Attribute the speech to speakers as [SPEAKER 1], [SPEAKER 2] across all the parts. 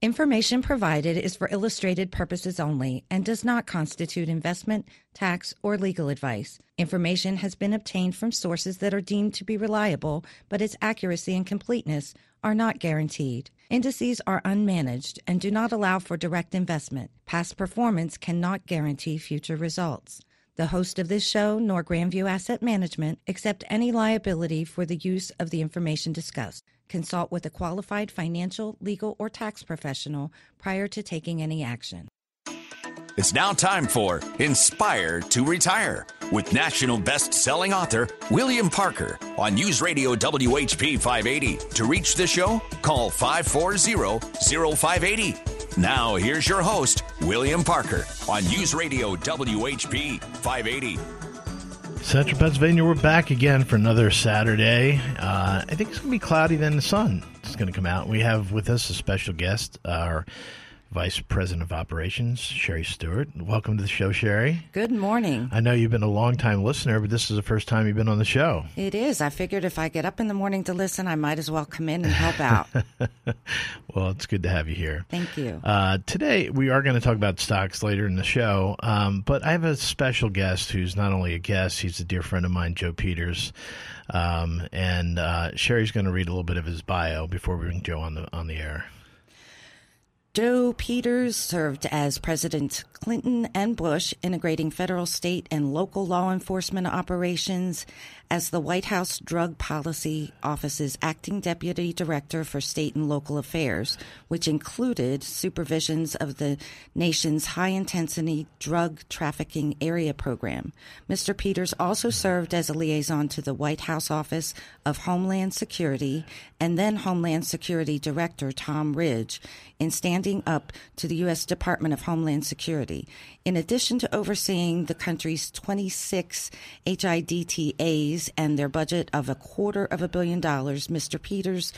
[SPEAKER 1] Information provided is for illustrated purposes only and does not constitute investment, tax, or legal advice. Information has been obtained from sources that are deemed to be reliable, but its accuracy and completeness are not guaranteed. Indices are unmanaged and do not allow for direct investment. Past performance cannot guarantee future results. The host of this show, nor Grandview Asset Management, accept any liability for the use of the information discussed. Consult with a qualified financial, legal, or tax professional prior to taking any action.
[SPEAKER 2] It's now time for Inspire to Retire with national best-selling author William Parker on News Radio WHP 580. To reach the show, call 540-0580. Now, here's your host, William Parker on News Radio WHP 580.
[SPEAKER 3] Central Pennsylvania, we're back again for another Saturday. Uh, I think it's going to be cloudy, then the sun is going to come out. We have with us a special guest, our Vice President of Operations, Sherry Stewart. Welcome to the show, Sherry.
[SPEAKER 1] Good morning.
[SPEAKER 3] I know you've been a long-time listener, but this is the first time you've been on the show.
[SPEAKER 1] It is. I figured if I get up in the morning to listen, I might as well come in and help out.
[SPEAKER 3] well, it's good to have you here.
[SPEAKER 1] Thank you.
[SPEAKER 3] Uh, today, we are going to talk about stocks later in the show, um, but I have a special guest who's not only a guest, he's a dear friend of mine, Joe Peters. Um, and uh, Sherry's going to read a little bit of his bio before we bring Joe on the on the air.
[SPEAKER 1] Joe Peters served as President Clinton and Bush, integrating federal, state, and local law enforcement operations as the White House Drug Policy Office's acting deputy director for state and local affairs, which included supervisions of the nation's high intensity drug trafficking area program. Mr. Peters also served as a liaison to the White House Office of Homeland Security and then Homeland Security Director Tom Ridge in standing up to the U.S. Department of Homeland Security. In addition to overseeing the country's 26 HIDTAs and their budget of a quarter of a billion dollars, Mr. Peters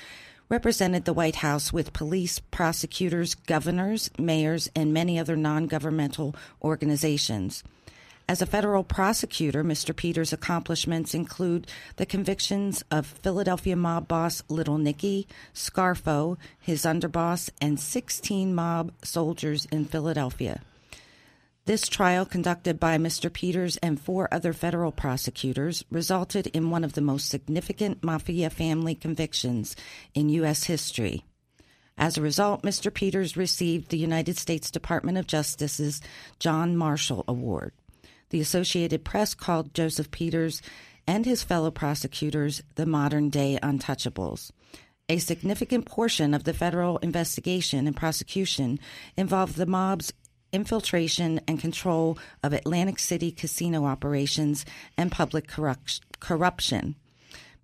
[SPEAKER 1] represented the White House with police, prosecutors, governors, mayors, and many other non governmental organizations. As a federal prosecutor, Mr. Peters' accomplishments include the convictions of Philadelphia mob boss Little Nicky, Scarfo, his underboss, and 16 mob soldiers in Philadelphia. This trial, conducted by Mr. Peters and four other federal prosecutors, resulted in one of the most significant mafia family convictions in U.S. history. As a result, Mr. Peters received the United States Department of Justice's John Marshall Award. The Associated Press called Joseph Peters and his fellow prosecutors the modern day untouchables. A significant portion of the federal investigation and prosecution involved the mob's infiltration and control of Atlantic City casino operations and public corruption.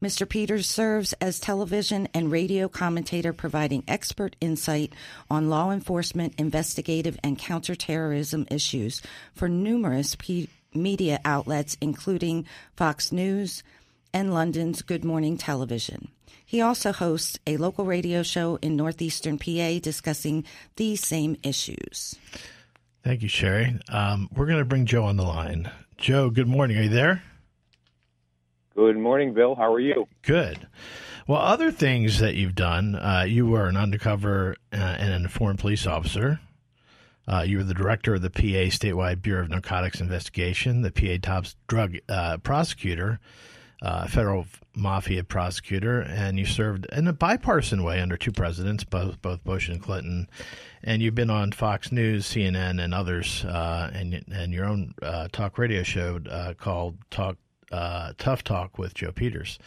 [SPEAKER 1] Mr. Peters serves as television and radio commentator providing expert insight on law enforcement, investigative, and counterterrorism issues for numerous P- media outlets, including Fox News and London's Good Morning Television. He also hosts a local radio show in northeastern PA discussing these same issues.
[SPEAKER 3] Thank you, Sherry. Um, we're going to bring Joe on the line. Joe, good morning. Are you there?
[SPEAKER 4] Good morning, Bill. How are you?
[SPEAKER 3] Good. Well, other things that you've done, uh, you were an undercover uh, and an informed police officer. Uh, you were the director of the PA Statewide Bureau of Narcotics Investigation, the PA Top's drug uh, prosecutor, uh, federal mafia prosecutor, and you served in a bipartisan way under two presidents, both both Bush and Clinton. And you've been on Fox News, CNN, and others, uh, and and your own uh, talk radio show uh, called Talk Tough Talk with Joe Peters.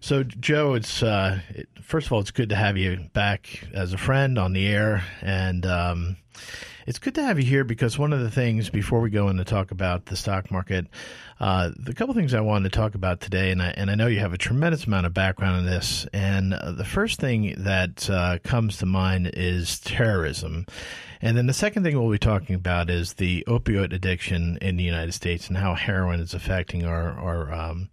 [SPEAKER 3] So, Joe, it's uh, it, first of all, it's good to have you back as a friend on the air, and um, it's good to have you here because one of the things before we go in to talk about the stock market, uh, the couple things I wanted to talk about today, and I and I know you have a tremendous amount of background in this, and uh, the first thing that uh, comes to mind is terrorism. And then the second thing we'll be talking about is the opioid addiction in the United States and how heroin is affecting our, our um,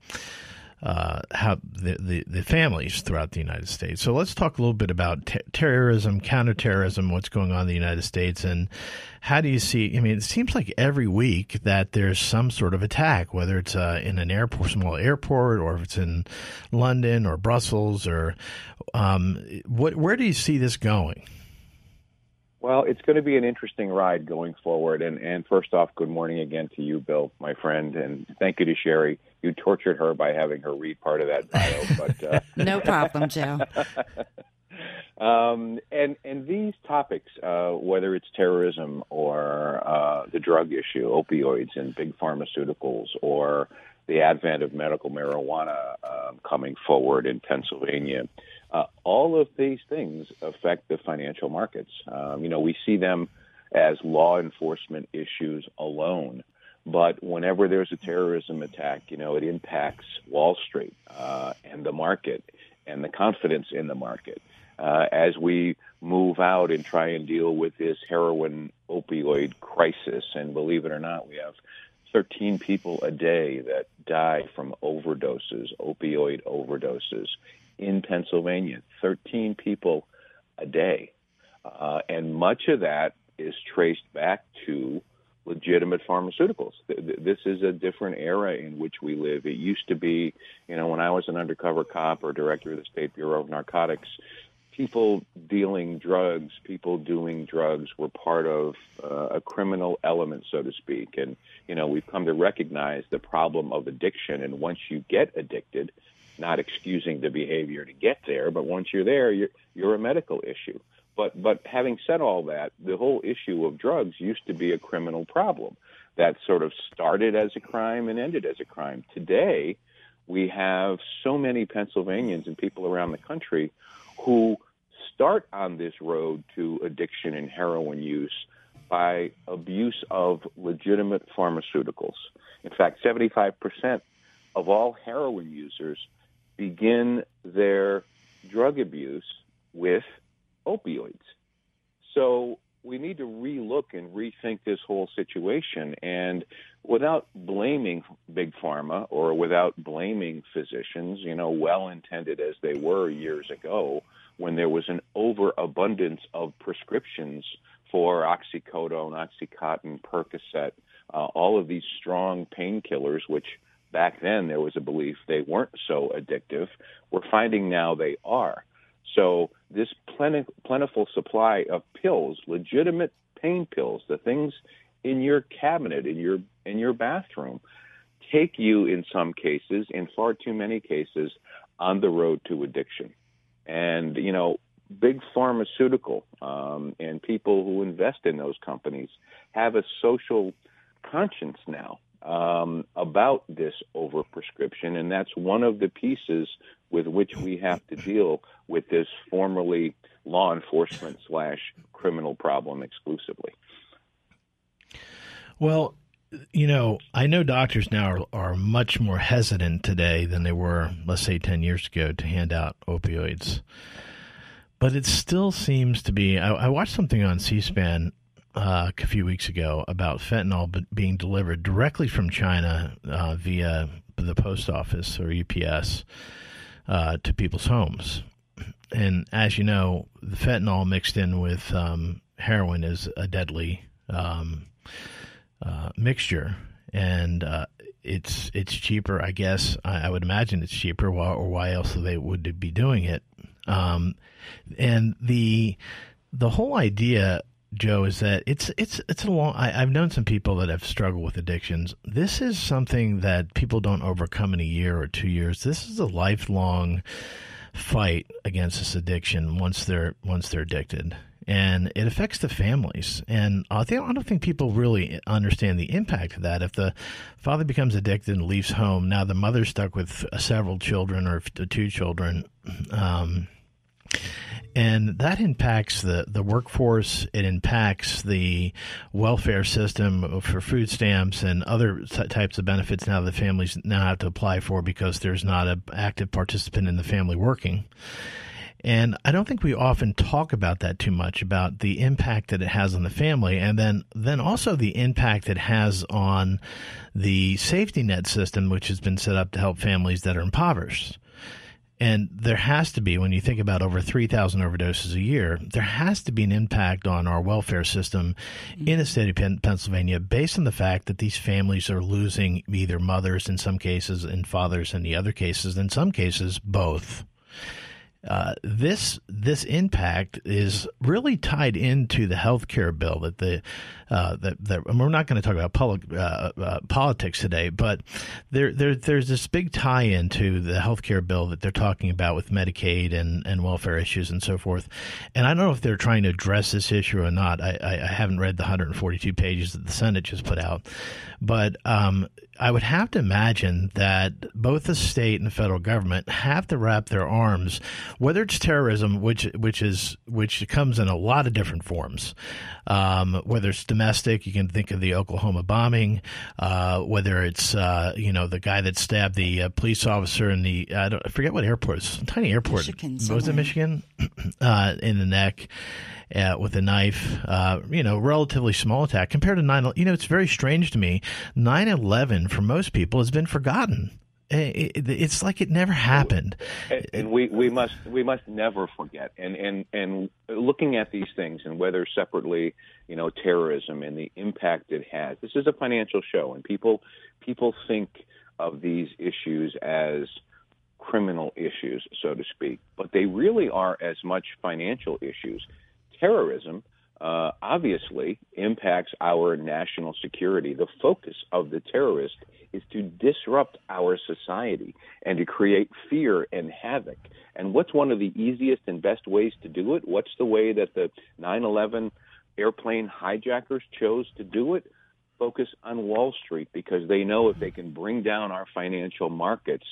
[SPEAKER 3] uh, how the, the, the, families throughout the United States. So let's talk a little bit about ter- terrorism, counterterrorism, what's going on in the United States, and how do you see? I mean, it seems like every week that there's some sort of attack, whether it's uh, in an airport, small airport, or if it's in London or Brussels, or um, what? Where do you see this going?
[SPEAKER 4] Well, it's going to be an interesting ride going forward. And, and first off, good morning again to you, Bill, my friend, and thank you to Sherry. You tortured her by having her read part of that bio, but uh...
[SPEAKER 1] no problem, Joe.
[SPEAKER 4] um, and and these topics, uh, whether it's terrorism or uh, the drug issue, opioids and big pharmaceuticals, or the advent of medical marijuana um, coming forward in Pennsylvania. Uh, all of these things affect the financial markets. Um, you know, we see them as law enforcement issues alone. But whenever there's a terrorism attack, you know, it impacts Wall Street uh, and the market and the confidence in the market. Uh, as we move out and try and deal with this heroin opioid crisis, and believe it or not, we have 13 people a day that die from overdoses, opioid overdoses in Pennsylvania. 13 people a day. Uh, and much of that is traced back to legitimate pharmaceuticals. This is a different era in which we live. It used to be, you know, when I was an undercover cop or director of the State Bureau of Narcotics, people dealing drugs, people doing drugs were part of uh, a criminal element, so to speak. And, you know, we've come to recognize the problem of addiction. And once you get addicted, not excusing the behavior to get there, but once you're there, you're, you're a medical issue. But, but having said all that, the whole issue of drugs used to be a criminal problem that sort of started as a crime and ended as a crime. Today, we have so many Pennsylvanians and people around the country who start on this road to addiction and heroin use by abuse of legitimate pharmaceuticals. In fact, 75% of all heroin users begin their drug abuse with opioids. So we need to relook and rethink this whole situation. And without blaming big pharma or without blaming physicians, you know, well intended as they were years ago, when there was an overabundance of prescriptions for oxycodone, oxycontin, Percocet, uh, all of these strong painkillers, which back then there was a belief they weren't so addictive. We're finding now they are. So this plentiful supply of pills, legitimate pain pills, the things in your cabinet, in your in your bathroom, take you in some cases, in far too many cases, on the road to addiction. And you know, big pharmaceutical um, and people who invest in those companies have a social conscience now um, about this overprescription, and that's one of the pieces with which we have to deal with this formerly law enforcement slash criminal problem exclusively.
[SPEAKER 3] Well, you know, I know doctors now are, are, much more hesitant today than they were, let's say, 10 years ago to hand out opioids. But it still seems to be. I, I watched something on C SPAN uh, a few weeks ago about fentanyl being delivered directly from China uh, via the post office or UPS uh, to people's homes. And as you know, the fentanyl mixed in with um, heroin is a deadly um, uh, mixture, and uh, it's it's cheaper. I guess I, I, would imagine it's cheaper. Why, or why else they would be doing it? Um, and the the whole idea Joe, is that it's it's it's a long. I, have known some people that have struggled with addictions. This is something that people don't overcome in a year or two years. This is a lifelong fight against this addiction once they're once they're addicted. and it affects the families. And I, think, I don't think people really understand the impact of that. If the father becomes addicted and leaves home, now the mother's stuck with several children or two children. Um, and that impacts the, the workforce. It impacts the welfare system for food stamps and other types of benefits now the families now have to apply for because there's not an active participant in the family working. And I don't think we often talk about that too much about the impact that it has on the family and then then also the impact it has on the safety net system which has been set up to help families that are impoverished. And there has to be, when you think about over 3,000 overdoses a year, there has to be an impact on our welfare system in the state of Pennsylvania based on the fact that these families are losing either mothers in some cases and fathers in the other cases, in some cases, both. Uh, this this impact is really tied into the health care bill that the uh, that, that we're not going to talk about public, uh, uh, politics today, but there, there there's this big tie into the health care bill that they're talking about with Medicaid and, and welfare issues and so forth. And I don't know if they're trying to address this issue or not. I, I, I haven't read the 142 pages that the Senate just put out, but um, I would have to imagine that both the state and the federal government have to wrap their arms, whether it's terrorism, which which is which comes in a lot of different forms, um, whether it's domestic, you can think of the Oklahoma bombing, uh, whether it's uh, you know the guy that stabbed the uh, police officer in the I, don't, I forget what airport, it's a tiny airport,
[SPEAKER 1] Michigan,
[SPEAKER 3] was it Michigan, uh, in the neck uh, with a knife, uh, you know, relatively small attack compared to 9 You know, it's very strange to me. 9 11 for most people has been forgotten. It's like it never happened,
[SPEAKER 4] and, and we, we must we must never forget. And, and and looking at these things and whether separately, you know, terrorism and the impact it has. This is a financial show, and people people think of these issues as criminal issues, so to speak, but they really are as much financial issues terrorism uh, obviously impacts our national security. The focus of the terrorist is to disrupt our society and to create fear and havoc. And what's one of the easiest and best ways to do it? What's the way that the 9 11 airplane hijackers chose to do it? Focus on Wall Street because they know if they can bring down our financial markets,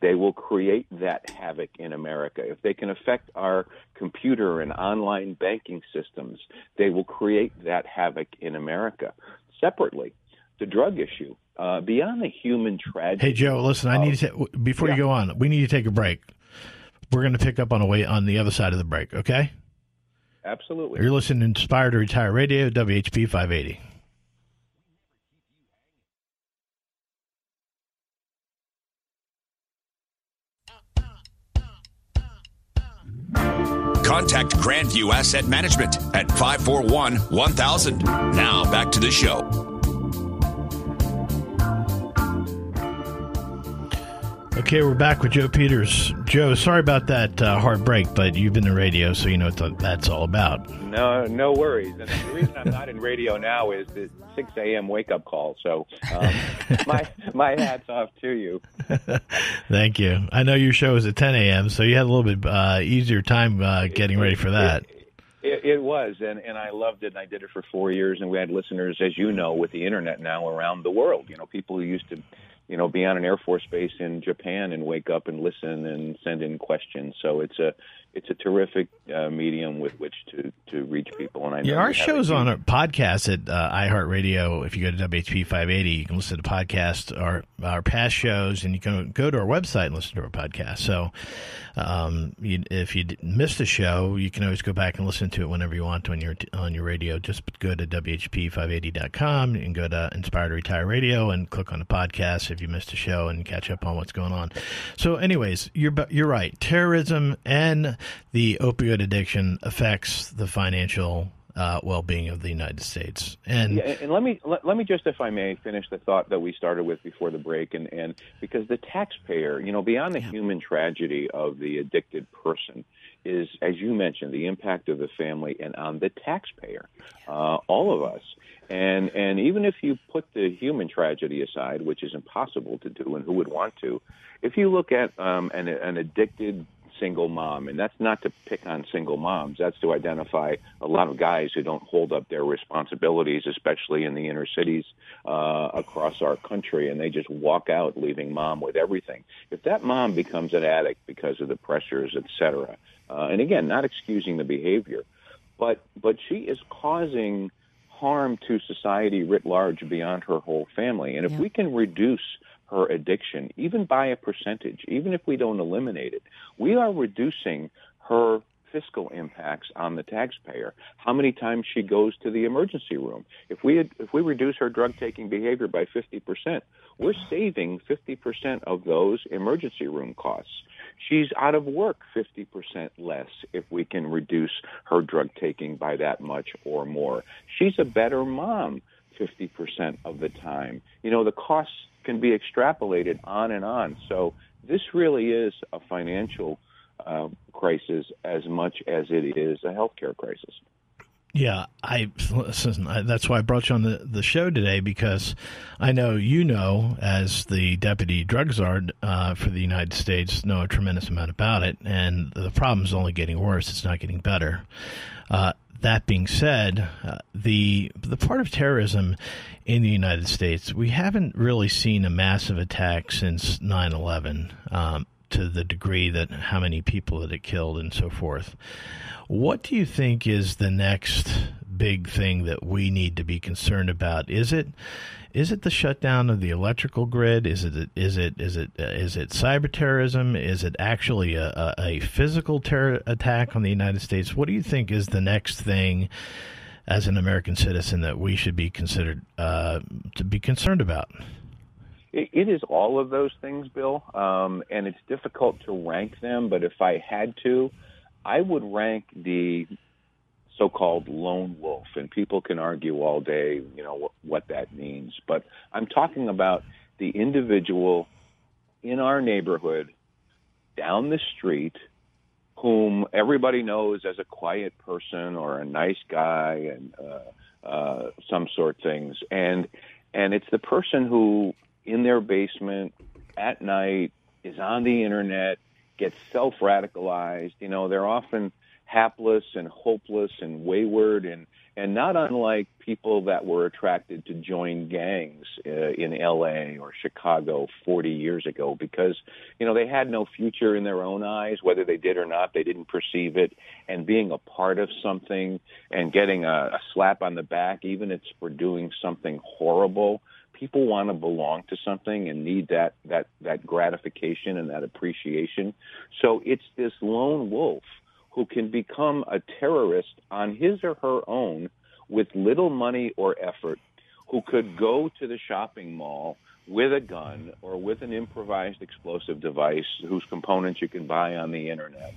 [SPEAKER 4] they will create that havoc in America. If they can affect our computer and online banking systems, they will create that havoc in America. Separately, the drug issue, uh, beyond the human tragedy.
[SPEAKER 3] Hey, Joe, listen, I need to, before yeah. you go on, we need to take a break. We're going to pick up on a way on the other side of the break, okay?
[SPEAKER 4] Absolutely.
[SPEAKER 3] You're listening to Inspire to Retire Radio, WHP 580.
[SPEAKER 2] Contact Grandview Asset Management at 541 1000. Now back to the show.
[SPEAKER 3] Okay, we're back with Joe Peters. Joe, sorry about that uh, hard break, but you've been in radio, so you know what that's all about.
[SPEAKER 4] No, no worries. And the reason I'm not in radio now is the 6 a.m. wake up call. So um, my my hats off to you.
[SPEAKER 3] Thank you. I know your show is at 10 a.m., so you had a little bit uh, easier time uh, getting ready for that.
[SPEAKER 4] It, it, was, and, and I loved it. And I did it for four years, and we had listeners, as you know, with the internet now around the world. You know, people who used to you know, be on an Air Force base in Japan and wake up and listen and send in questions. So it's a it's a terrific uh, medium with which to, to reach people. And I
[SPEAKER 3] yeah, our show's on a podcast at uh, iHeartRadio. If you go to WHP 580, you can listen to podcasts, our our past shows, and you can go to our website and listen to our podcast. So um, you, if you missed a show, you can always go back and listen to it whenever you want on your on your radio. Just go to WHP580.com and go to Inspired to Retire Radio and click on the podcast if you missed a show and catch up on what's going on. So, anyways, you're you're right. Terrorism and the opioid addiction affects the financial uh, well-being of the United States. And,
[SPEAKER 4] yeah, and let me let, let, me just, if I may, finish the thought that we started with before the break, and, and because the taxpayer, you know, beyond the yeah. human tragedy of the addicted person, is as you mentioned, the impact of the family and on the taxpayer, uh, all of us. And and even if you put the human tragedy aside, which is impossible to do, and who would want to, if you look at um, an, an addicted single mom, and that's not to pick on single moms. That's to identify a lot of guys who don't hold up their responsibilities, especially in the inner cities uh, across our country, and they just walk out, leaving mom with everything. If that mom becomes an addict because of the pressures, et cetera, uh, and again, not excusing the behavior, but but she is causing harm to society writ large beyond her whole family. And if
[SPEAKER 1] Yeah.
[SPEAKER 4] we can reduce her addiction, even by a percentage, even if we don't eliminate it, we are reducing her fiscal impacts on the taxpayer. How many times she goes to the emergency room? If we if we reduce her drug taking behavior by 50%, we're saving 50% of those emergency room costs. She's out of work 50% less if we can reduce her drug taking by that much or more. She's a better mom 50% of the time. You know, the costs can be extrapolated on and on. So this really is a financial uh, crisis as much as it is a healthcare crisis.
[SPEAKER 3] Yeah, I listen. I, that's why I brought you on the, the show today because I know you know, as the deputy drug czar uh, for the United States, know a tremendous amount about it, and the problem is only getting worse. It's not getting better. Uh, that being said, uh, the the part of terrorism in the United States, we haven't really seen a massive attack since 9/11 um, to the degree that how many people that it killed and so forth. What do you think is the next big thing that we need to be concerned about? Is it is it the shutdown of the electrical grid? Is it is it is it is it cyber terrorism? Is it actually a, a, physical terror attack on the United States? What do you think is the next thing as an American citizen that we should be considered uh, to be concerned about?
[SPEAKER 4] It, it is all of those things, Bill, um, and it's difficult to rank them. But if I had to, I would rank the so-called lone wolf, and people can argue all day, you know, what, what that means. But I'm talking about the individual in our neighborhood, down the street, whom everybody knows as a quiet person or a nice guy and uh, uh, some sort of things, and and it's the person who in their basement at night is on the internet, gets self radicalized. You know, they're often hapless and hopeless and wayward and and not unlike people that were attracted to join gangs uh, in LA or Chicago 40 years ago because you know they had no future in their own eyes whether they did or not they didn't perceive it. And being a part of something and getting a, a slap on the back even if it's for doing something horrible people want to belong to something and need that that that gratification and that appreciation. So it's this lone wolf who can become a terrorist on his or her own with little money or effort, who could go to the shopping mall with a gun or with an improvised explosive device whose components you can buy on the internet.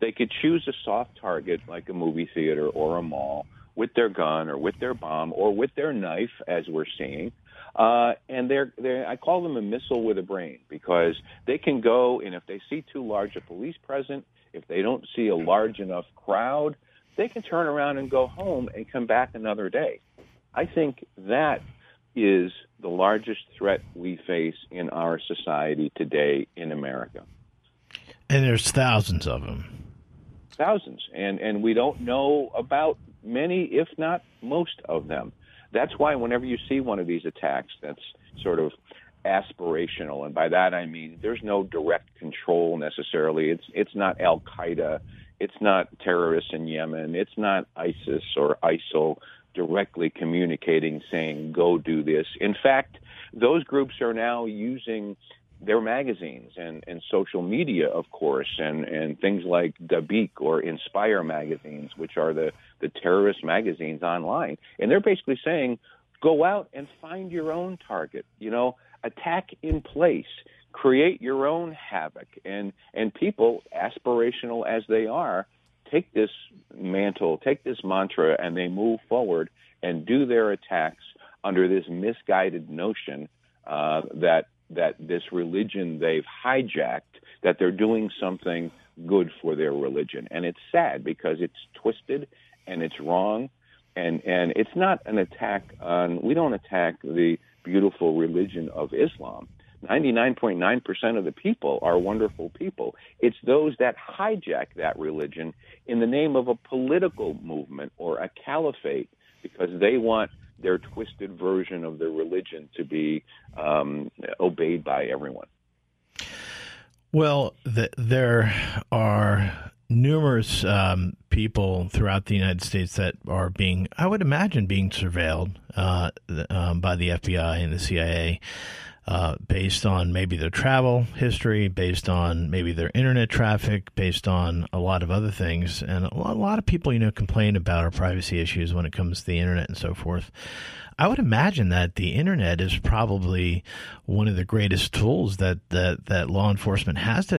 [SPEAKER 4] They could choose a soft target like a movie theater or a mall with their gun or with their bomb or with their knife, as we're seeing. Uh, and they're, they're, I call them a missile with a brain because they can go, and if they see too large a police presence, if they don't see a large enough crowd, they can turn around and go home and come back another day. I think that is the largest threat we face in our society today in America.
[SPEAKER 3] And there's thousands of them.
[SPEAKER 4] Thousands. And, and we don't know about many, if not most of them. That's why whenever you see one of these attacks that's sort of aspirational, and by that I mean there's no direct control necessarily. It's it's not Al Qaeda, it's not terrorists in Yemen, it's not ISIS or ISIL directly communicating saying go do this. In fact, those groups are now using their magazines and, and social media, of course, and, and things like Dabiq or Inspire magazines, which are the, the terrorist magazines online. And they're basically saying, go out and find your own target. You know, attack in place, create your own havoc, and and people, aspirational as they are, take this mantle, take this mantra, and they move forward and do their attacks under this misguided notion uh, that that this religion they've hijacked that they're doing something good for their religion, and it's sad because it's twisted and it's wrong. And and it's not an attack on we don't attack the beautiful religion of Islam 99.9% of the people are wonderful people. It's those that hijack that religion in the name of a political movement or a caliphate because they want their twisted version of their religion to be um, obeyed by everyone.
[SPEAKER 3] Well, the, there are numerous um, people throughout the United States that are being, I would imagine, being surveilled uh, um, by the FBI and the CIA. Uh, based on maybe their travel history, based on maybe their internet traffic, based on a lot of other things. And a lot, a lot, of people, you know, complain about our privacy issues when it comes to the internet and so forth. I would imagine that the internet is probably one of the greatest tools that, that, that law enforcement has to.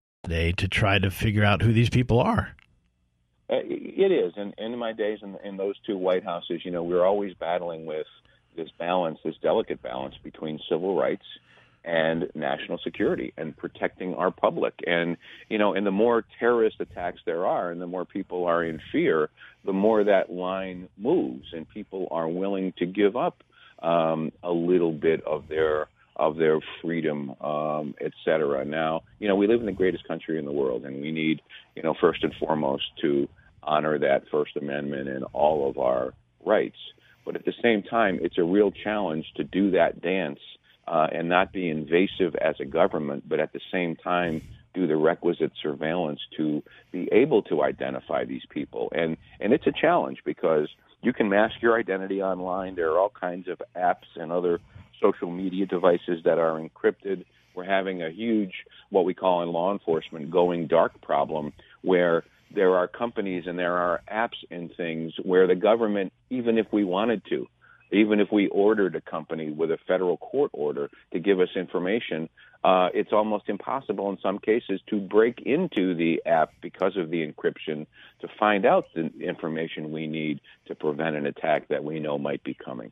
[SPEAKER 3] Today to try to figure out who these people are.
[SPEAKER 4] Uh, it is. And in my days in, in those two White Houses, you know, we were always battling with this balance, this delicate balance between civil rights – and national security and protecting our public. And, you know, and the more terrorist attacks there are and the more people are in fear, the more that line moves and people are willing to give up um, a little bit of their of their freedom, um, et cetera. Now, you know, we live in the greatest country in the world and we need, you know, first and foremost to honor that First Amendment and all of our rights. But at the same time, it's a real challenge to do that dance uh, and not be invasive as a government, but at the same time do the requisite surveillance to be able to identify these people. And and it's a challenge because you can mask your identity online. There are all kinds of apps and other social media devices that are encrypted. We're having a huge, what we call in law enforcement, going dark problem where there are companies and there are apps and things where the government, even if we wanted to, even if we ordered a company with a federal court order to give us information, uh, it's almost impossible in some cases to break into the app because of the encryption to find out the information we need to prevent an attack that we know might be coming.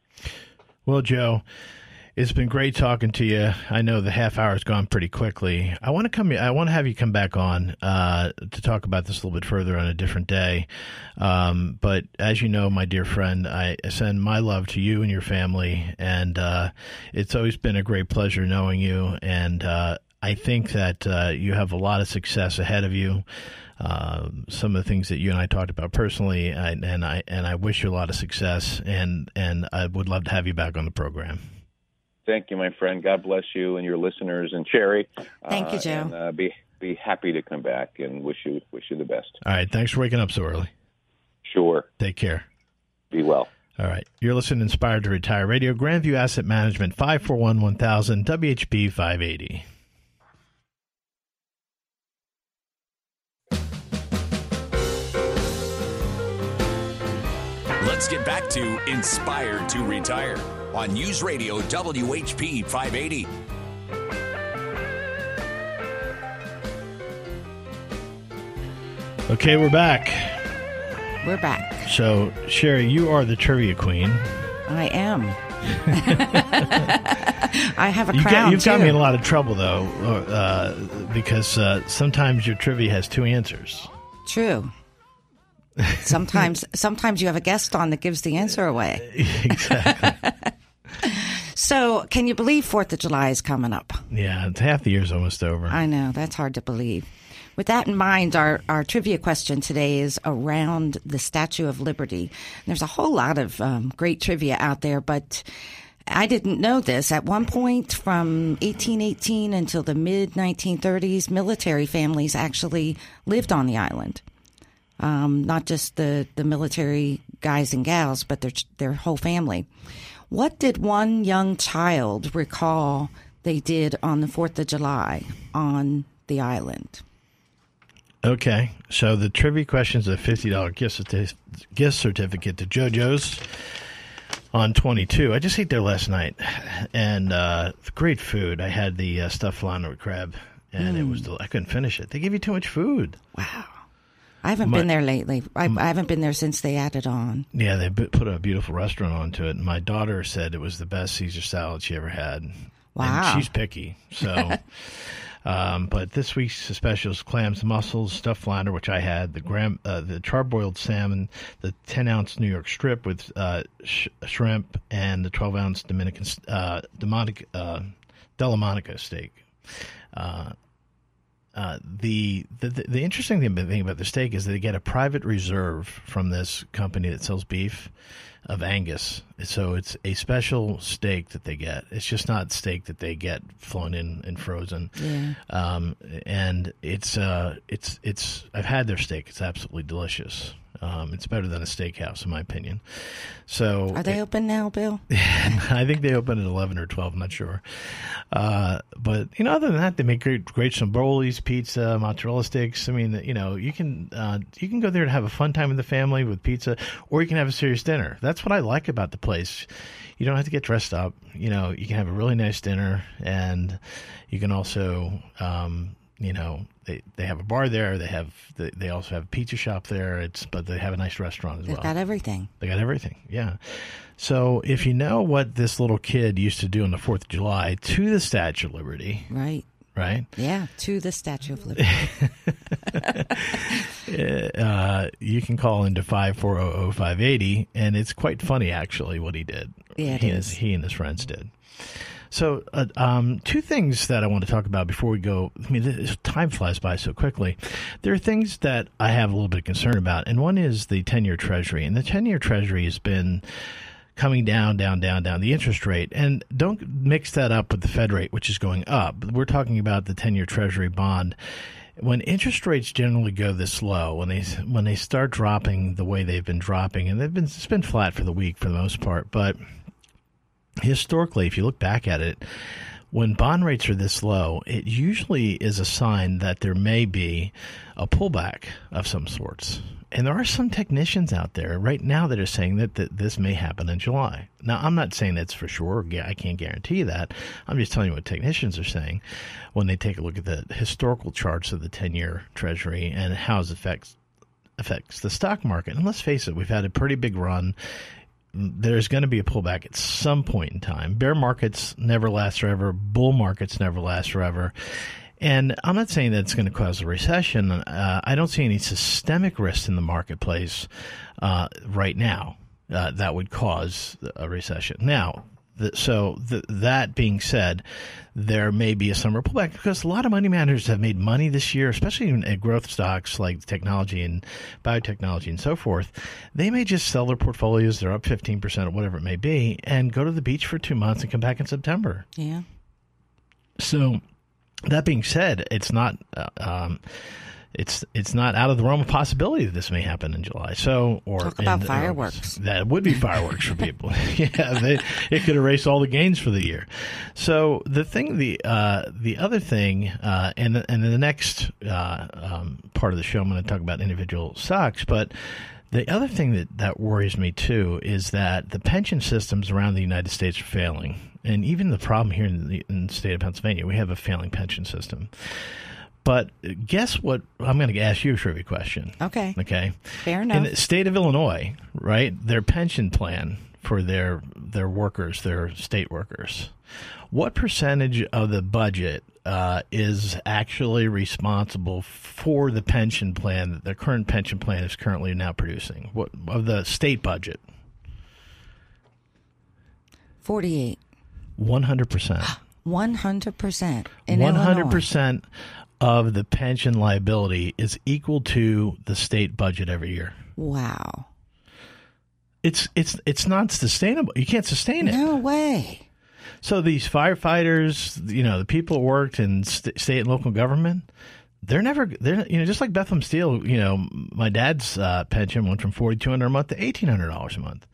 [SPEAKER 3] Well, Joe, it's been great talking to you. I know the half hour has gone pretty quickly. I want to come. I want to have you come back on uh, to talk about this a little bit further on a different day. Um, but as you know, my dear friend, I send my love to you and your family, and uh, it's always been a great pleasure knowing you. And uh, I think that uh, you have a lot of success ahead of you. Uh, some of the things that you and I talked about personally, I, and I and I wish you a lot of success, and and I would love to have you back on the program.
[SPEAKER 4] Thank you, my friend. God bless you and your listeners and Sherry.
[SPEAKER 1] Thank you, Joe.
[SPEAKER 4] And, uh, be be happy to come back and wish you wish you the best.
[SPEAKER 3] All right. Thanks for waking up so early.
[SPEAKER 4] Sure.
[SPEAKER 3] Take care.
[SPEAKER 4] Be well.
[SPEAKER 3] All right. You're listening to Inspired to Retire Radio, Grandview Asset Management, 541 1000, WHP 580.
[SPEAKER 2] Let's get back to Inspired to Retire on News Radio WHP 580.
[SPEAKER 3] Okay, we're back.
[SPEAKER 1] We're back.
[SPEAKER 3] So, Sherry, you are the trivia queen.
[SPEAKER 1] I am. I have a
[SPEAKER 3] You
[SPEAKER 1] crown
[SPEAKER 3] got, you've got me in a lot of trouble though, uh, because uh, sometimes your trivia has two answers.
[SPEAKER 1] True. Sometimes, sometimes you have a guest on that gives the answer away.
[SPEAKER 3] exactly.
[SPEAKER 1] So, can you believe Fourth of July is coming up?
[SPEAKER 3] Yeah, half the year's almost over.
[SPEAKER 1] I know that's hard to believe. With that in mind, our, our trivia question today is around the Statue of Liberty. There's a whole lot of um, great trivia out there, but I didn't know this. At one point, from 1818 until the mid 1930s, military families actually lived on the island. Um, not just the, the military guys and gals, but their their whole family. What did one young child recall they did on the Fourth of July on the island?
[SPEAKER 3] Okay, so the trivia question is a fifty dollar gift certi- gift certificate to JoJo's on twenty two. I just ate there last night, and uh, great food. I had the uh, stuffed flounder crab, and it was del- I couldn't finish it. They give you too much food.
[SPEAKER 1] Wow. I haven't
[SPEAKER 3] My-
[SPEAKER 1] been there lately. I, I haven't been there since they added on.
[SPEAKER 3] Yeah, they put a beautiful restaurant onto it. And my daughter said it was the best Caesar salad she ever had.
[SPEAKER 1] Wow.
[SPEAKER 3] And she's picky. So, um, but this week's specials: clams, mussels, stuffed flounder, which I had, the gram, uh, the charboiled salmon, the ten ounce New York strip with uh, sh- shrimp, and the twelve ounce Dominican uh, Demonic, uh, steak. Uh, the, the the interesting thing, thing about the steak is that they get a private reserve from this company that sells beef of Angus. So it's a special steak that they get. It's just not steak that they get flown in and frozen.
[SPEAKER 1] Yeah.
[SPEAKER 3] Um, and it's uh, it's it's I've had their steak. It's absolutely delicious. Um, it's better than a steakhouse, in my opinion. So
[SPEAKER 1] Are they open now, Bill?
[SPEAKER 3] I think they open at eleven or twelve. I'm not sure, uh, but you know, other than that, they make great, great stromboli's, pizza, mozzarella sticks. I mean, you know, you can uh, you can go there to have a fun time with the family with pizza, or you can have a serious dinner. That's what I like about the place. You don't have to get dressed up. You know, you can have a really nice dinner, and you can also, um, you know, they, they have a bar there. They have they, they also have a pizza shop there. It's but they have a nice restaurant as well.
[SPEAKER 1] They've
[SPEAKER 3] well.
[SPEAKER 1] got everything.
[SPEAKER 3] They got everything. Yeah. So if you know what this little kid used to do on the Fourth of July to the Statue of Liberty,
[SPEAKER 1] Right.
[SPEAKER 3] right?
[SPEAKER 1] Yeah, to the Statue of Liberty.
[SPEAKER 3] Uh, you can call into five four zero zero five eighty, and it's quite funny actually what he did.
[SPEAKER 1] Yeah,
[SPEAKER 3] he,
[SPEAKER 1] is.
[SPEAKER 3] he and his friends did. So, uh, um, two things that I want to talk about before we go. I mean, this, time flies by so quickly. There are things that I have a little bit of concern about, and one is the ten-year Treasury, and the ten-year Treasury has been coming down, down, down, down the interest rate. And don't mix that up with the Fed rate, which is going up. We're talking about the 10 year Treasury bond. When interest rates generally go this low, when they when they start dropping the way they've been dropping, and they've been it's been flat for the week for the most part, but historically, if you look back at it, when bond rates are this low, it usually is a sign that there may be a pullback of some sorts. And there are some technicians out there right now that are saying that, that this may happen in July. Now, I'm not saying that's for sure. I can't guarantee that. I'm just telling you what technicians are saying when they take a look at the historical charts of the 10 year Treasury and how it affects, affects the stock market. And let's face it, we've had a pretty big run there's going to be a pullback at some point in time. Bear markets never last forever. Bull markets never last forever. And I'm not saying that it's going to cause a recession. Uh, I don't see any systemic risk in the marketplace uh, right now uh, that would cause a recession. Now, so that being said, there may be a summer pullback because a lot of money managers have made money this year, especially in, in growth stocks like technology and biotechnology and so forth. They may just sell their portfolios; they're up fifteen percent or whatever it may be, and go to the beach for two months and come back in September.
[SPEAKER 1] Yeah.
[SPEAKER 3] So, that being said, it's not. Uh, um, it's it's not out of the realm of possibility that this may happen in July. So, or
[SPEAKER 1] Talk about
[SPEAKER 3] in-
[SPEAKER 1] fireworks.
[SPEAKER 3] that would be fireworks for people. yeah, they, it could erase all the gains for the year. So the thing, the uh, the other thing, uh, and the, and the next uh, um, part of the show, I'm going to talk about individual stocks, but. The other thing that, that worries me too is that the pension systems around the United States are failing. And even the problem here in the, in the state of Pennsylvania, we have a failing pension system. But guess what? I'm going to ask you a trivia question.
[SPEAKER 1] Okay.
[SPEAKER 3] Okay.
[SPEAKER 1] Fair enough.
[SPEAKER 3] In the state of Illinois, right, their pension plan for their their workers, their state workers. What percentage of the budget uh, is actually responsible for the pension plan that the current pension plan is currently now producing? What of the state budget?
[SPEAKER 1] 48.
[SPEAKER 3] 100%.
[SPEAKER 1] 100%. In
[SPEAKER 3] One hundred
[SPEAKER 1] Illinois.
[SPEAKER 3] percent of the pension liability is equal to the state budget every year.
[SPEAKER 1] Wow.
[SPEAKER 3] It's it's it's not sustainable. You can't sustain it.
[SPEAKER 1] No way.
[SPEAKER 3] So these firefighters, you know, the people who worked in st- state and local government, they're never they're you know just like Bethlehem Steel. You know, my dad's uh, pension went from forty two hundred a month to eighteen hundred dollars a month.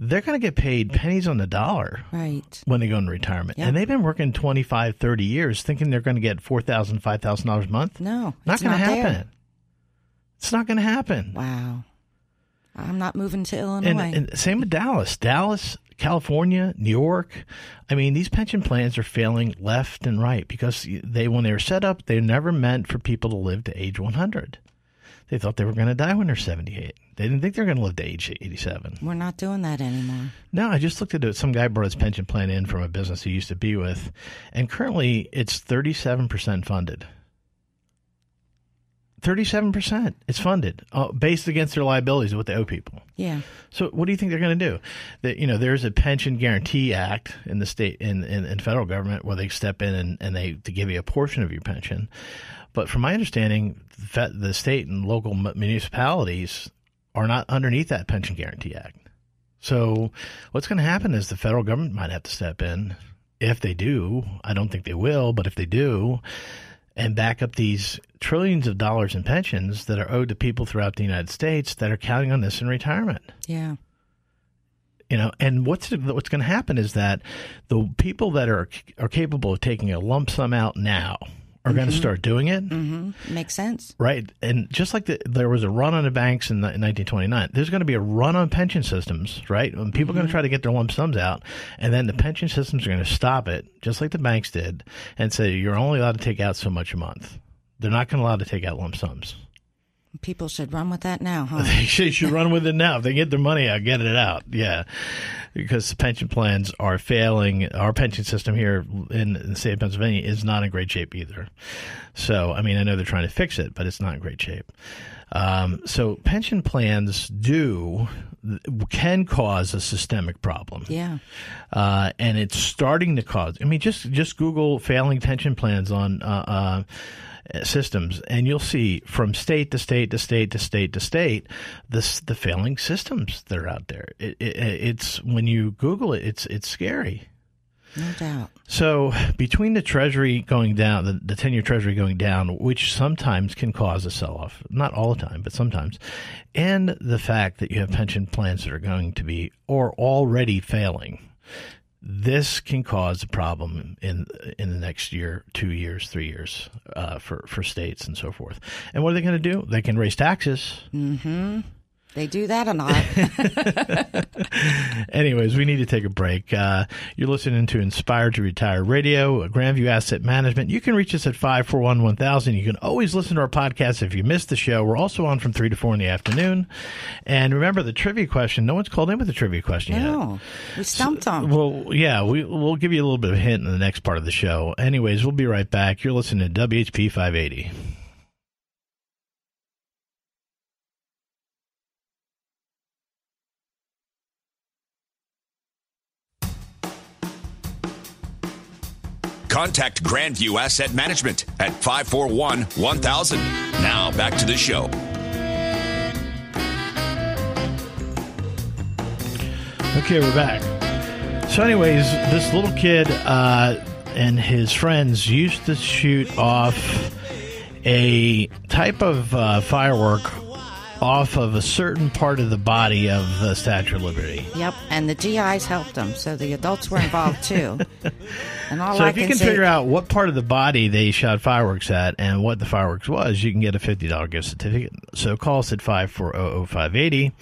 [SPEAKER 3] They're going to get paid pennies on the dollar
[SPEAKER 1] Right.
[SPEAKER 3] when they go into retirement.
[SPEAKER 1] Yeah.
[SPEAKER 3] And they've been working 25, 30 years thinking they're going to get $4,000, $5,000 a month.
[SPEAKER 1] No.
[SPEAKER 3] Not
[SPEAKER 1] it's
[SPEAKER 3] going to happen.
[SPEAKER 1] there.
[SPEAKER 3] It's not going to happen.
[SPEAKER 1] Wow. I'm not moving to Illinois.
[SPEAKER 3] And, and same with Dallas. Dallas, California, New York. I mean, these pension plans are failing left and right because they, when they were set up, they were never meant for people to live to age 100. They thought they were going to die when they're 78. They didn't think they were going to live to age 87.
[SPEAKER 1] We're not doing that anymore.
[SPEAKER 3] No, I just looked at it. Some guy brought his pension plan in from a business he used to be with, and currently it's 37% funded. 37%. It's funded uh, based against their liabilities of what they owe people.
[SPEAKER 1] Yeah.
[SPEAKER 3] So what do you think they're going to do? That you know, there's a pension guarantee act in the state in, in, in federal government where they step in and, and they to give you a portion of your pension. But from my understanding, the state and local municipalities are not underneath that pension guarantee act. So what's going to happen is the federal government might have to step in. If they do, I don't think they will, but if they do, and back up these trillions of dollars in pensions that are owed to people throughout the United States that are counting on this in retirement.
[SPEAKER 1] Yeah.
[SPEAKER 3] You know, and what's what's going to happen is that the people that are are capable of taking a lump sum out now are going to start doing it.
[SPEAKER 1] Mm-hmm. Makes sense.
[SPEAKER 3] Right. And just like the, there was a run on the banks in, the, in 1929, there's going to be a run on pension systems, right? When people are going to try to get their lump sums out, and then the pension systems are going to stop it, just like the banks did, and say you're only allowed to take out so much a month. They're not going to allow to take out lump sums.
[SPEAKER 1] People should run with that now, huh?
[SPEAKER 3] They should run with it now. If they get their money out, get it out. Yeah. Because the pension plans are failing. Our pension system here in the state of Pennsylvania is not in great shape either. So, I mean, I know they're trying to fix it, but it's not in great shape. Um, so, pension plans do can cause a systemic problem.
[SPEAKER 1] Yeah.
[SPEAKER 3] Uh, and it's starting to cause. I mean, just just Google failing pension plans on uh, uh, Uh, systems, and you'll see from state to state to state to state to state this the failing systems that are out there. It, it, it's when you Google it, it's it's scary.
[SPEAKER 1] No doubt.
[SPEAKER 3] So between the Treasury going down, the, the ten-year Treasury going down, which sometimes can cause a sell-off, not all the time, but sometimes, and the fact that you have pension plans that are going to be or already failing, this can cause a problem in in the next year, two years, three years uh, for for states and so forth. And what are they going to do? They can raise taxes.
[SPEAKER 1] Mm-hmm. They do that a lot.
[SPEAKER 3] Anyways, we need to take a break. Uh, you're listening to Inspired to Retire Radio, Grandview Asset Management. You can reach us at 541 1000. You can always listen to our podcast if you missed the show. We're also on from 3 to 4 in the afternoon. And remember the trivia question. No one's called in with a trivia question yet.
[SPEAKER 1] no. We stumped them.
[SPEAKER 3] Well, yeah, we, we'll give you a little bit of a hint in the next part of the show. Anyways, we'll be right back. You're listening to WHP 580.
[SPEAKER 2] Contact Grandview Asset Management at 541 1000. Now back to the show.
[SPEAKER 3] Okay, we're back. So, anyways, this little kid uh, and his friends used to shoot off a type of uh, firework off of a certain part of the body of the Statue of Liberty.
[SPEAKER 1] Yep. And the GIs helped them, so the adults were involved too. and all
[SPEAKER 3] so,
[SPEAKER 1] I
[SPEAKER 3] if you
[SPEAKER 1] can
[SPEAKER 3] figure out what part of the body they shot fireworks at and what the fireworks was, you can get a $50 gift certificate. So, call us at 540 580.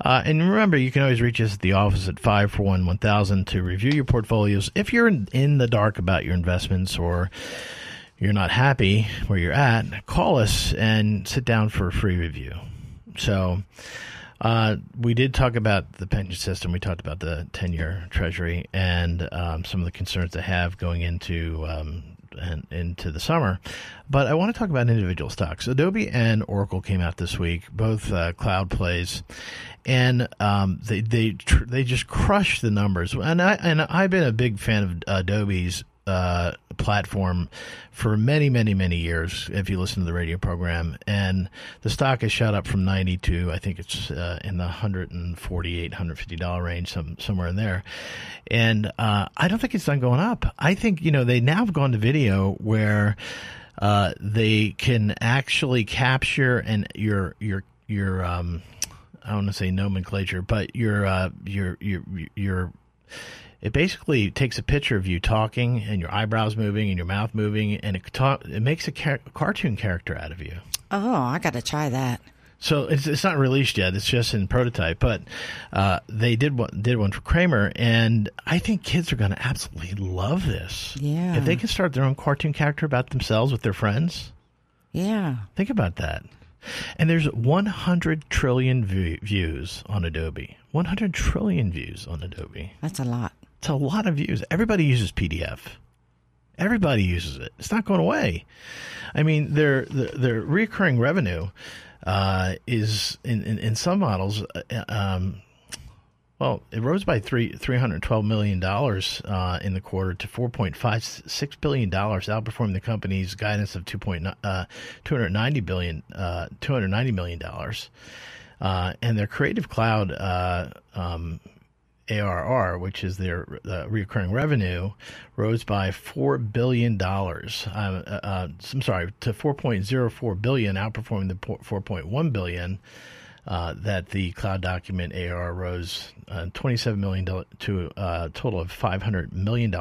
[SPEAKER 3] Uh, and remember, you can always reach us at the office at 541 1000 to review your portfolios. If you're in, in the dark about your investments or you're not happy where you're at, call us and sit down for a free review. So, Uh, we did talk about the pension system. We talked about the 10 year treasury and um, some of the concerns they have going into um, and into the summer. But I want to talk about individual stocks. Adobe and Oracle came out this week, both uh, cloud plays, and um, they they tr- they just crushed the numbers. And I and I've been a big fan of Adobe's uh, platform for many, many, many years. If you listen to the radio program, and the stock has shot up from ninety to I think it's uh, in the 148 150 dollar range, some somewhere in there. And uh, I don't think it's done going up. I think you know they now have gone to video where. Uh, they can actually capture and your your your um, I don't want to say nomenclature, but your uh, your your your it basically takes a picture of you talking and your eyebrows moving and your mouth moving, and it ta- it makes a car- cartoon character out of you.
[SPEAKER 1] Oh, I got to try that.
[SPEAKER 3] So it's it's not released yet. It's just in prototype, but uh, they did one did one for Kramer, and I think kids are going to absolutely love this.
[SPEAKER 1] Yeah,
[SPEAKER 3] if they can start their own cartoon character about themselves with their friends.
[SPEAKER 1] Yeah,
[SPEAKER 3] think about that. And there's 100 trillion views on Adobe. 100 trillion views on Adobe.
[SPEAKER 1] That's a lot.
[SPEAKER 3] It's a lot of views. Everybody uses PDF. Everybody uses it. It's not going away. I mean, their their, their recurring revenue uh, is in, in, in some models. Uh, um, well, it rose by three three hundred twelve million dollars uh, in the quarter to four point five six billion dollars, outperforming the company's guidance of two point uh, two hundred ninety billion uh, two hundred ninety million dollars. Uh, and their Creative Cloud uh, um, ARR, which is their uh, recurring revenue, rose by four billion dollars. Uh, uh, I'm sorry, to 4.04 billion, outperforming the 4.1 billion uh, that the cloud document AR rose uh, $27 million to a uh, total of $500 million.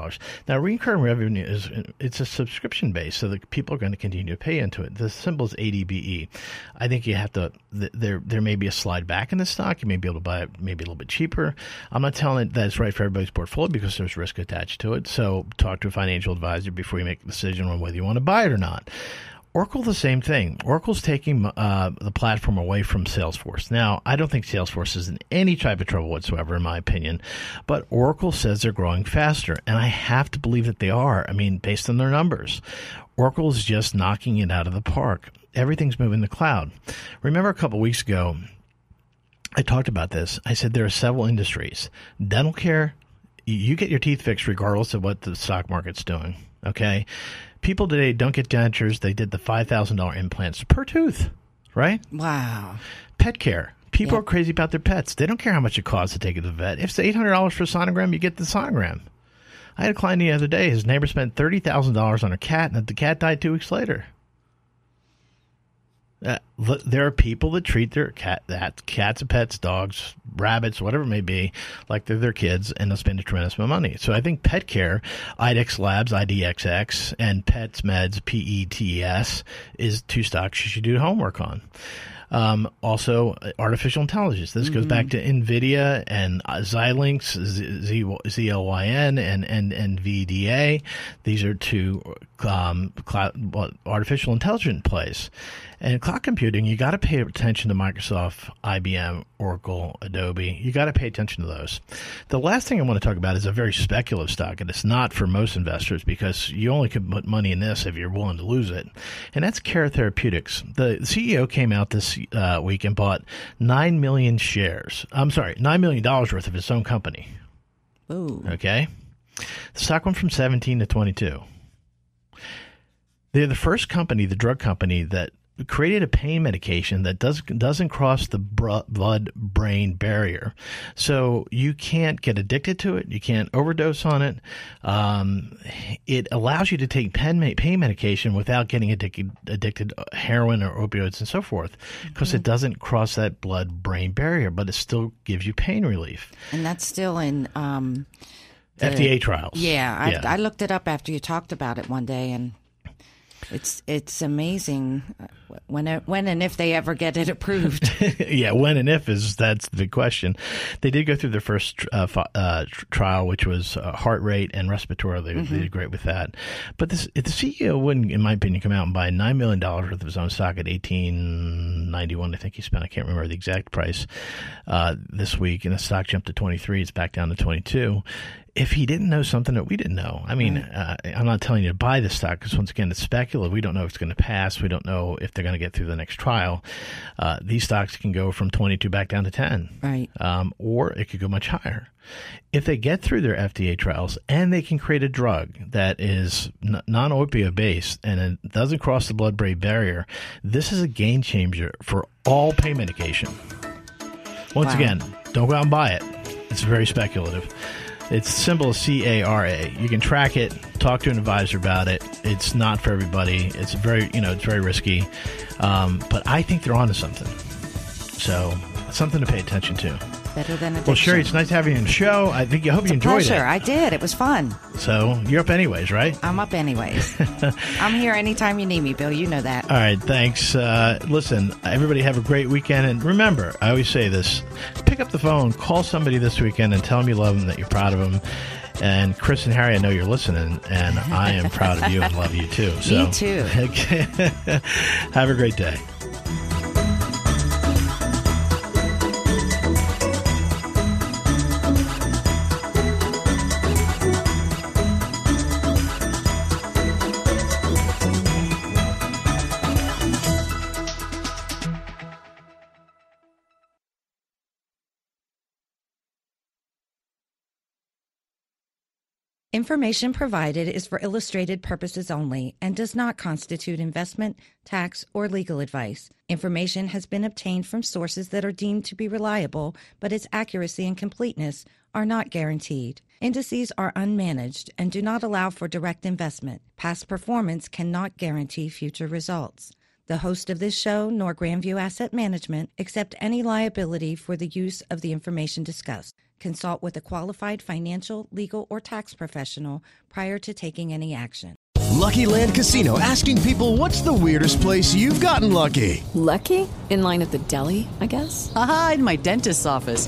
[SPEAKER 3] Now, recurring revenue is it's a subscription base, so the people are going to continue to pay into it. The symbol is ADBE. I think you have to, there there may be a slide back in the stock. You may be able to buy it maybe a little bit cheaper. I'm not telling it that it's right for everybody's portfolio because there's risk attached to it. So talk to a financial advisor before you make a decision on whether you want to buy it or not. Oracle, the same thing. Oracle's taking uh, the platform away from Salesforce. Now, I don't think Salesforce is in any type of trouble whatsoever, in my opinion, but Oracle says they're growing faster, and I have to believe that they are. I mean, based on their numbers. Oracle is just knocking it out of the park. Everything's moving to cloud. Remember a couple weeks ago, I talked about this. I said there are several industries. Dental care, you get your teeth fixed regardless of what the stock market's doing. Okay people today don't get dentures. They did the $5,000 implants per tooth, right?
[SPEAKER 1] Wow.
[SPEAKER 3] Pet care. People are crazy about their pets. They don't care how much it costs to take it to the vet. If it's $800 for a sonogram, you get the sonogram. I had a client the other day. His neighbor spent $30,000 on a cat, and the cat died two weeks later. Uh, there are people that treat their cat that cats and pets, dogs, rabbits, whatever it may be, like they're their kids, and they'll spend a tremendous amount of money. So I think pet care, IDEXX Labs, IDXX, and Pets Meds, PETS, is two stocks you should do homework on. Um, also, artificial intelligence. This mm-hmm. goes back to NVIDIA and uh, Xilinx, Z- ZLYN, and, and, and VDA. These are two um, cloud, well, artificial intelligence plays. And cloud computing, you got to pay attention to Microsoft, IBM, Oracle, Adobe. You got to pay attention to those. The last thing I want to talk about is a very speculative stock, and it's not for most investors because you only can put money in this if you're willing to lose it. And that's Cara Therapeutics. The CEO came out this uh, week and bought nine million shares. I'm sorry, nine million dollars worth of his own company.
[SPEAKER 1] Ooh.
[SPEAKER 3] Okay. The stock went from 17 to 22. They're the first company, the drug company, that created a pain medication that does doesn't cross the blood brain barrier, so you can't get addicted to it. You can't overdose on it. Um, it allows you to take pain pain medication without getting addicted addicted uh, heroin or opioids and so forth, because mm-hmm. it doesn't cross that blood brain barrier, but it still gives you pain relief.
[SPEAKER 1] And that's still in. Um,
[SPEAKER 3] the, FDA trials.
[SPEAKER 1] Yeah I, yeah, I looked it up after you talked about it one day, and It's it's amazing uh, when it, when and if they ever get it approved.
[SPEAKER 3] yeah, when and if is that's the big question. They did go through their first uh, uh, trial, which was uh, heart rate and respiratory. They,
[SPEAKER 1] Mm-hmm.
[SPEAKER 3] they did great with that. But this, the CEO wouldn't, in my opinion, come out and buy nine million dollars worth of his own stock at eighteen ninety one. I think he spent. I can't remember the exact price uh, this week, and the stock jumped to twenty three. It's back down to twenty two. If he didn't know something that we didn't know, I mean, uh, I'm not telling you to buy the stock because once again, it's speculative. We don't know if it's going to pass. We don't know if they're going to get through the next trial. Uh, these stocks can go from 22 back down to 10,
[SPEAKER 1] right?
[SPEAKER 3] Um, or it could go much higher. If they get through their FDA trials and they can create a drug that is n- non-opioid based and it doesn't cross the blood-brain barrier, this is a game changer for all pain medication. Once
[SPEAKER 1] Wow.
[SPEAKER 3] again, don't go out and buy it. It's very speculative. It's symbol C A R A. You can track it, talk to an advisor about it. It's not for everybody. It's very, you know, it's very risky. Um, but I think they're onto something. So, something to pay attention to.
[SPEAKER 1] Better than addiction.
[SPEAKER 3] Well, Sherry, it's nice having you on the show. I think I hope
[SPEAKER 1] It's
[SPEAKER 3] you enjoyed
[SPEAKER 1] pleasure.
[SPEAKER 3] it.
[SPEAKER 1] I did. It was fun.
[SPEAKER 3] So you're up anyways, right?
[SPEAKER 1] I'm up anyways. I'm here anytime you need me, Bill. You know that.
[SPEAKER 3] All right, thanks. Uh, listen, everybody have a great weekend. And remember, I always say this pick up the phone, call somebody this weekend, and tell them you love them, that you're proud of them. And Chris and Harry, I know you're listening, and I am proud of you and love you too. So,
[SPEAKER 1] Me too.
[SPEAKER 3] have a great day.
[SPEAKER 1] Information provided is for illustrated purposes only and does not constitute investment, tax, or legal advice. Information has been obtained from sources that are deemed to be reliable, but its accuracy and completeness are not guaranteed. Indices are unmanaged and do not allow for direct investment. Past performance cannot guarantee future results. The host of this show, nor Grandview Asset Management, accept any liability for the use of the information discussed. Consult with a qualified financial, legal, or tax professional prior to taking any action.
[SPEAKER 5] LuckyLand Casino asking people what's the weirdest place you've gotten lucky?
[SPEAKER 6] Lucky? In line at the deli, I guess?
[SPEAKER 7] Aha, in my dentist's office.